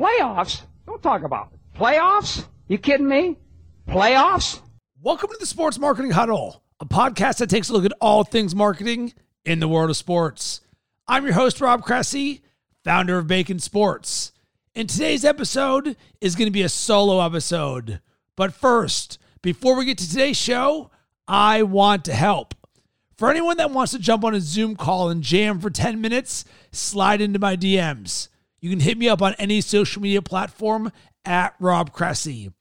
Playoffs? Don't talk about it. Playoffs? You kidding me? Playoffs? Welcome to the Sports Marketing Huddle, a podcast that takes a look at all things marketing in the world of sports. I'm your host, Rob Cressy, founder of Bacon Sports. And today's episode is going to be a solo episode. But first, before we get to today's show, I want to help. For anyone that wants to jump on a Zoom call and jam for 10 minutes, slide into my DMs. You can hit me up on any social media platform at Rob Cressy.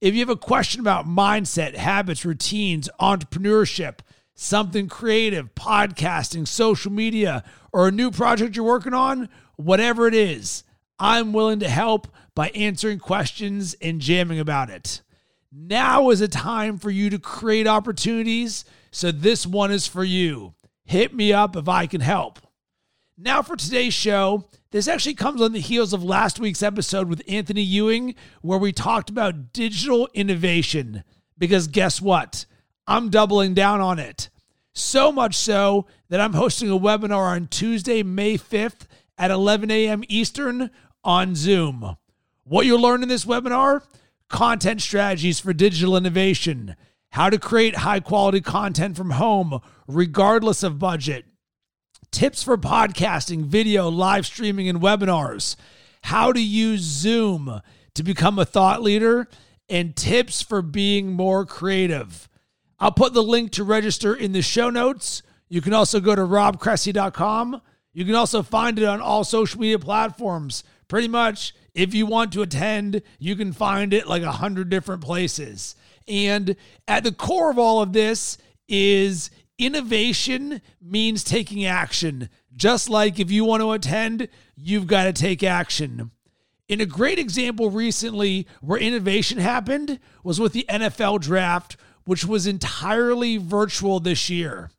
If you have a question about mindset, habits, routines, entrepreneurship, something creative, podcasting, social media, or a new project you're working on, whatever it is, I'm willing to help by answering questions and jamming about it. Now is a time for you to create opportunities, so this one is for you. Hit me up if I can help. Now, for today's show, this actually comes on the heels of last week's episode with Anthony Ewing, where we talked about digital innovation. Because guess what? I'm doubling down on it. So much so that I'm hosting a webinar on Tuesday, May 5th at 11 a.m. Eastern on Zoom. What you'll learn in this webinar content strategies for digital innovation, how to create high quality content from home, regardless of budget tips for podcasting, video, live streaming, and webinars, how to use Zoom to become a thought leader, and tips for being more creative. I'll put the link to register in the show notes. You can also go to robcressy.com. You can also find it on all social media platforms. Pretty much, if you want to attend, you can find it like a hundred different places. And at the core of all of this is Innovation means taking action. Just like if you want to attend, you've got to take action. In a great example recently where innovation happened was with the NFL draft, which was entirely virtual this year.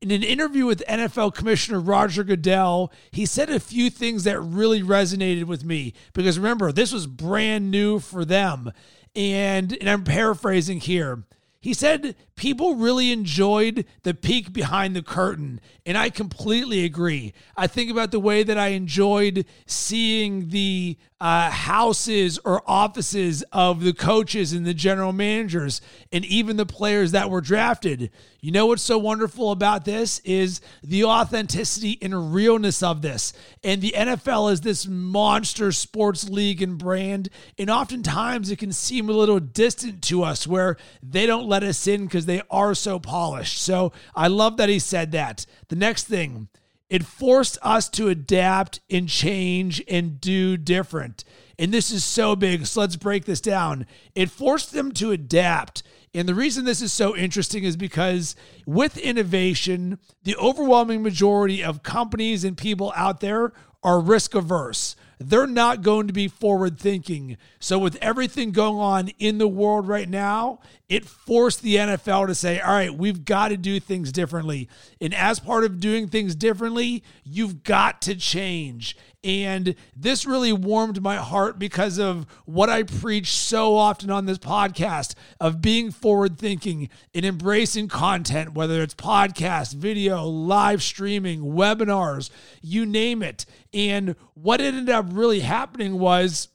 In an interview with NFL Commissioner Roger Goodell, he said a few things that really resonated with me because remember, this was brand new for them. And, and I'm paraphrasing here. He said people really enjoyed the peek behind the curtain, and I completely agree. I think about the way that I enjoyed seeing the uh, houses or offices of the coaches and the general managers, and even the players that were drafted. You know what's so wonderful about this is the authenticity and realness of this. And the NFL is this monster sports league and brand, and oftentimes it can seem a little distant to us where they don't let us in because they are so polished. So I love that he said that. The next thing, it forced us to adapt and change and do different. And this is so big. So let's break this down. It forced them to adapt. And the reason this is so interesting is because with innovation, the overwhelming majority of companies and people out there are risk averse they're not going to be forward thinking. So, with everything going on in the world right now, it forced the NFL to say, all right, we've got to do things differently. And as part of doing things differently, you've got to change. And this really warmed my heart because of what I preach so often on this podcast of being forward thinking and embracing content, whether it's podcast, video, live streaming, webinars, you name it. And what ended up really happening was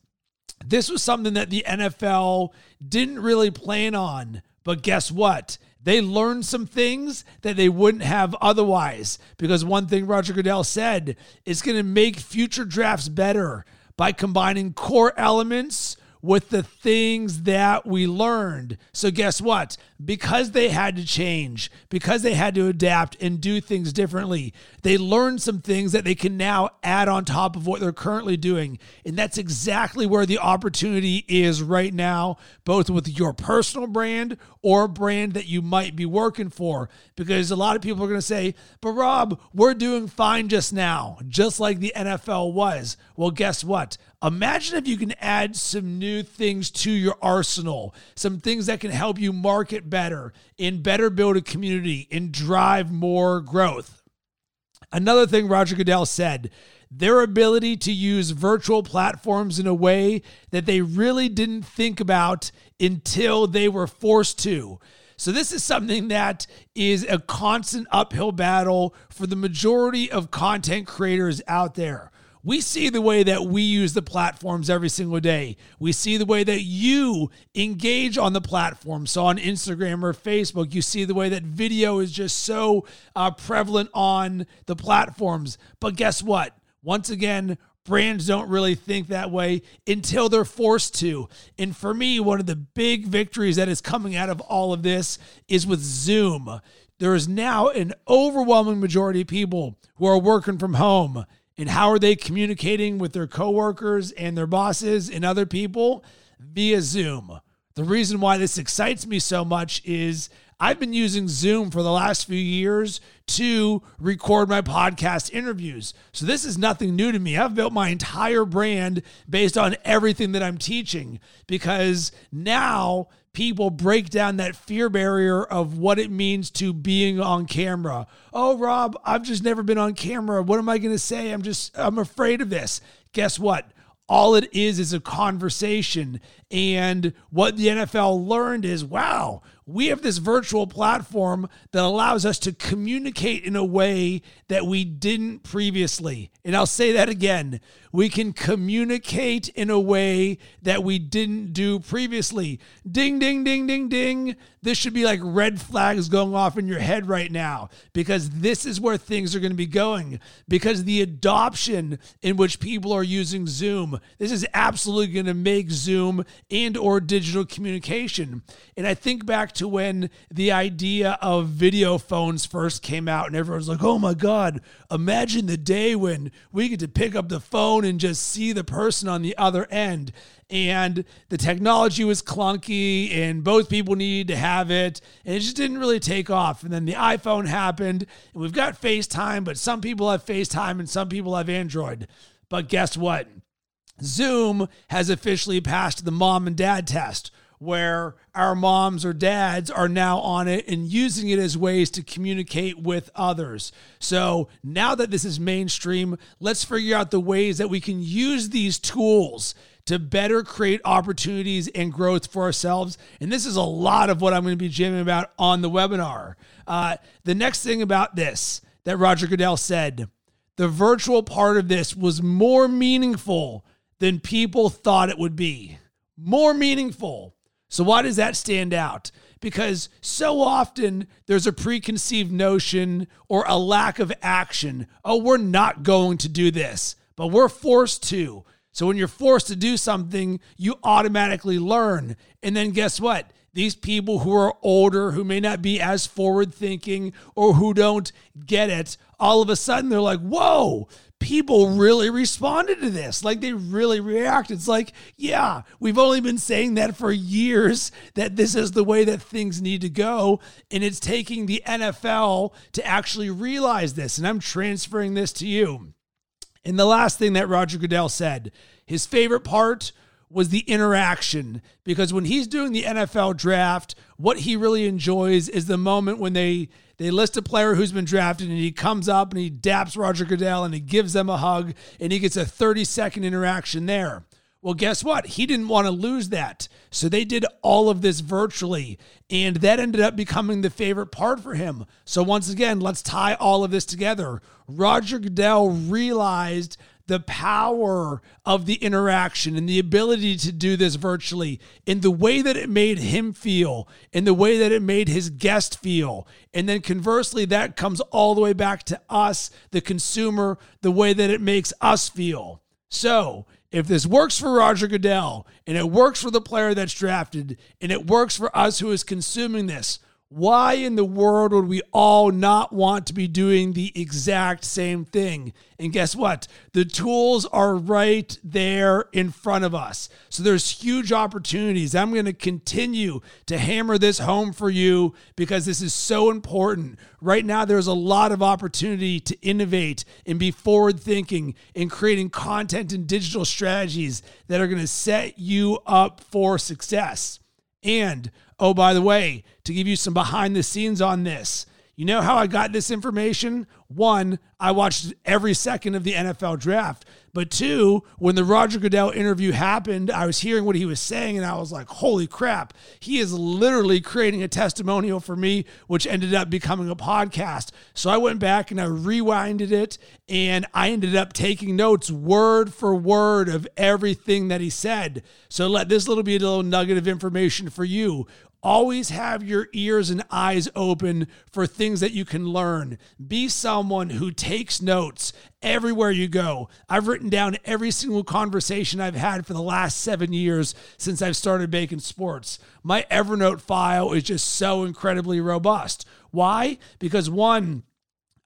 this was something that the NFL didn't really plan on. But guess what? They learned some things that they wouldn't have otherwise. Because one thing Roger Goodell said is going to make future drafts better by combining core elements with the things that we learned. So, guess what? Because they had to change, because they had to adapt and do things differently, they learned some things that they can now add on top of what they're currently doing. And that's exactly where the opportunity is right now, both with your personal brand or brand that you might be working for. Because a lot of people are going to say, but Rob, we're doing fine just now, just like the NFL was. Well, guess what? Imagine if you can add some new things to your arsenal, some things that can help you market better and better build a community and drive more growth. Another thing Roger Goodell said their ability to use virtual platforms in a way that they really didn't think about until they were forced to. So, this is something that is a constant uphill battle for the majority of content creators out there we see the way that we use the platforms every single day. We see the way that you engage on the platform. So on Instagram or Facebook, you see the way that video is just so uh, prevalent on the platforms. But guess what? Once again, brands don't really think that way until they're forced to. And for me, one of the big victories that is coming out of all of this is with Zoom. There is now an overwhelming majority of people who are working from home and how are they communicating with their coworkers and their bosses and other people? Via Zoom. The reason why this excites me so much is I've been using Zoom for the last few years to record my podcast interviews. So this is nothing new to me. I've built my entire brand based on everything that I'm teaching because now people break down that fear barrier of what it means to being on camera. Oh, Rob, I've just never been on camera. What am I going to say? I'm just, I'm afraid of this. Guess what? All it is is a conversation. And what the NFL learned is wow, we have this virtual platform that allows us to communicate in a way that we didn't previously. And I'll say that again. We can communicate in a way that we didn't do previously. Ding, ding, ding, ding, ding. This should be like red flags going off in your head right now because this is where things are going to be going. Because the adoption in which people are using Zoom, this is absolutely going to make Zoom and or digital communication. And I think back to when the idea of video phones first came out and everyone's like, "Oh my god, imagine the day when we get to pick up the phone and just see the person on the other end." and the technology was clunky and both people needed to have it and it just didn't really take off. And then the iphone happened and we've got facetime but some people have facetime and some people have android. But guess what? Zoom has officially passed the mom and dad test where our moms or dads are now on it and using it as ways to communicate with others. So now that this is mainstream, let's figure out the ways that we can use these tools to better create opportunities and growth for ourselves. And this is a lot of what I'm going to be jamming about on the webinar. Uh, the next thing about this that Roger Goodell said the virtual part of this was more meaningful than people thought it would be. More meaningful. So, why does that stand out? Because so often there's a preconceived notion or a lack of action. Oh, we're not going to do this, but we're forced to. So when you're forced to do something, you automatically learn. And then guess what? These people who are older, who may not be as forward thinking or who don't get it, all of a sudden they're like, whoa, people really responded to this. Like they really reacted. It's like, yeah, we've only been saying that for years that this is the way that things need to go. And it's taking the NFL to actually realize this. And I'm transferring this to you. And the last thing that Roger Goodell said, his favorite part was the interaction because when he's doing the NFL draft, what he really enjoys is the moment when they they list a player who's been drafted and he comes up and he daps Roger Goodell and he gives them a hug and he gets a 30 second interaction there. Well, guess what? He didn't want to lose that. So they did all of this virtually. And that ended up becoming the favorite part for him. So, once again, let's tie all of this together. Roger Goodell realized the power of the interaction and the ability to do this virtually in the way that it made him feel, in the way that it made his guest feel. And then conversely, that comes all the way back to us, the consumer, the way that it makes us feel. So, if this works for Roger Goodell and it works for the player that's drafted and it works for us who is consuming this, why in the world would we all not want to be doing the exact same thing? And guess what? The tools are right there in front of us. So there's huge opportunities. I'm going to continue to hammer this home for you because this is so important. Right now, there's a lot of opportunity to innovate and be forward thinking in creating content and digital strategies that are going to set you up for success. And oh, by the way, to give you some behind the scenes on this, you know how I got this information? One, I watched every second of the NFL draft, But two, when the Roger Goodell interview happened, I was hearing what he was saying and I was like, holy crap, he is literally creating a testimonial for me, which ended up becoming a podcast. So I went back and I rewinded it and I ended up taking notes word for word of everything that he said. So let this little be a little nugget of information for you. Always have your ears and eyes open for things that you can learn. Be someone who takes notes everywhere you go. I've written down every single conversation I've had for the last seven years since I've started Bacon Sports. My Evernote file is just so incredibly robust. Why? Because one,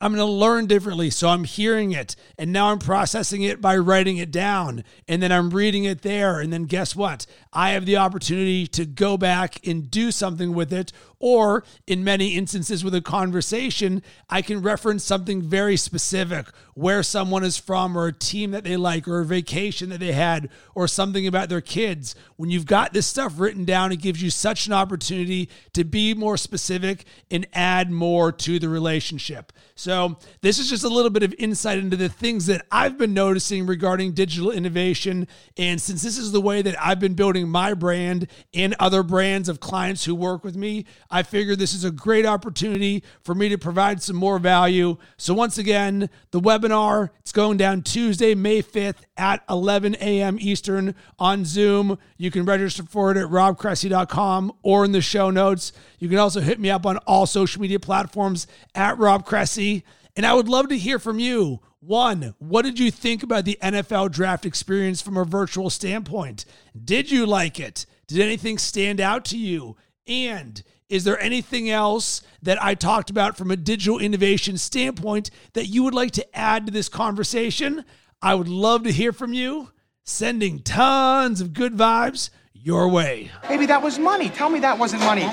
I'm going to learn differently. So I'm hearing it and now I'm processing it by writing it down and then I'm reading it there. And then guess what? I have the opportunity to go back and do something with it. Or in many instances with a conversation, I can reference something very specific where someone is from or a team that they like or a vacation that they had or something about their kids. When you've got this stuff written down, it gives you such an opportunity to be more specific and add more to the relationship. So, this is just a little bit of insight into the things that I've been noticing regarding digital innovation. And since this is the way that I've been building my brand and other brands of clients who work with me, I figure this is a great opportunity for me to provide some more value. So, once again, the webinar, it's going down Tuesday, May 5th at 11 a.m. Eastern on Zoom. You can register for it at robcressy.com or in the show notes. You can also hit me up on all social media platforms at Rob Cressy. And I would love to hear from you. One, what did you think about the NFL draft experience from a virtual standpoint? Did you like it? Did anything stand out to you? And is there anything else that I talked about from a digital innovation standpoint that you would like to add to this conversation? I would love to hear from you. Sending tons of good vibes your way. Maybe that was money. Tell me that wasn't money.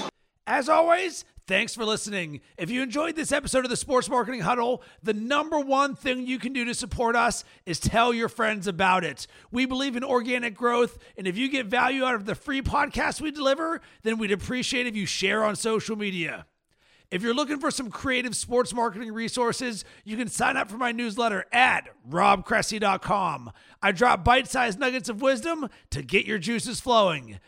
As always, Thanks for listening. If you enjoyed this episode of the Sports Marketing Huddle, the number one thing you can do to support us is tell your friends about it. We believe in organic growth, and if you get value out of the free podcast we deliver, then we'd appreciate if you share on social media. If you're looking for some creative sports marketing resources, you can sign up for my newsletter at robcressy.com. I drop bite sized nuggets of wisdom to get your juices flowing.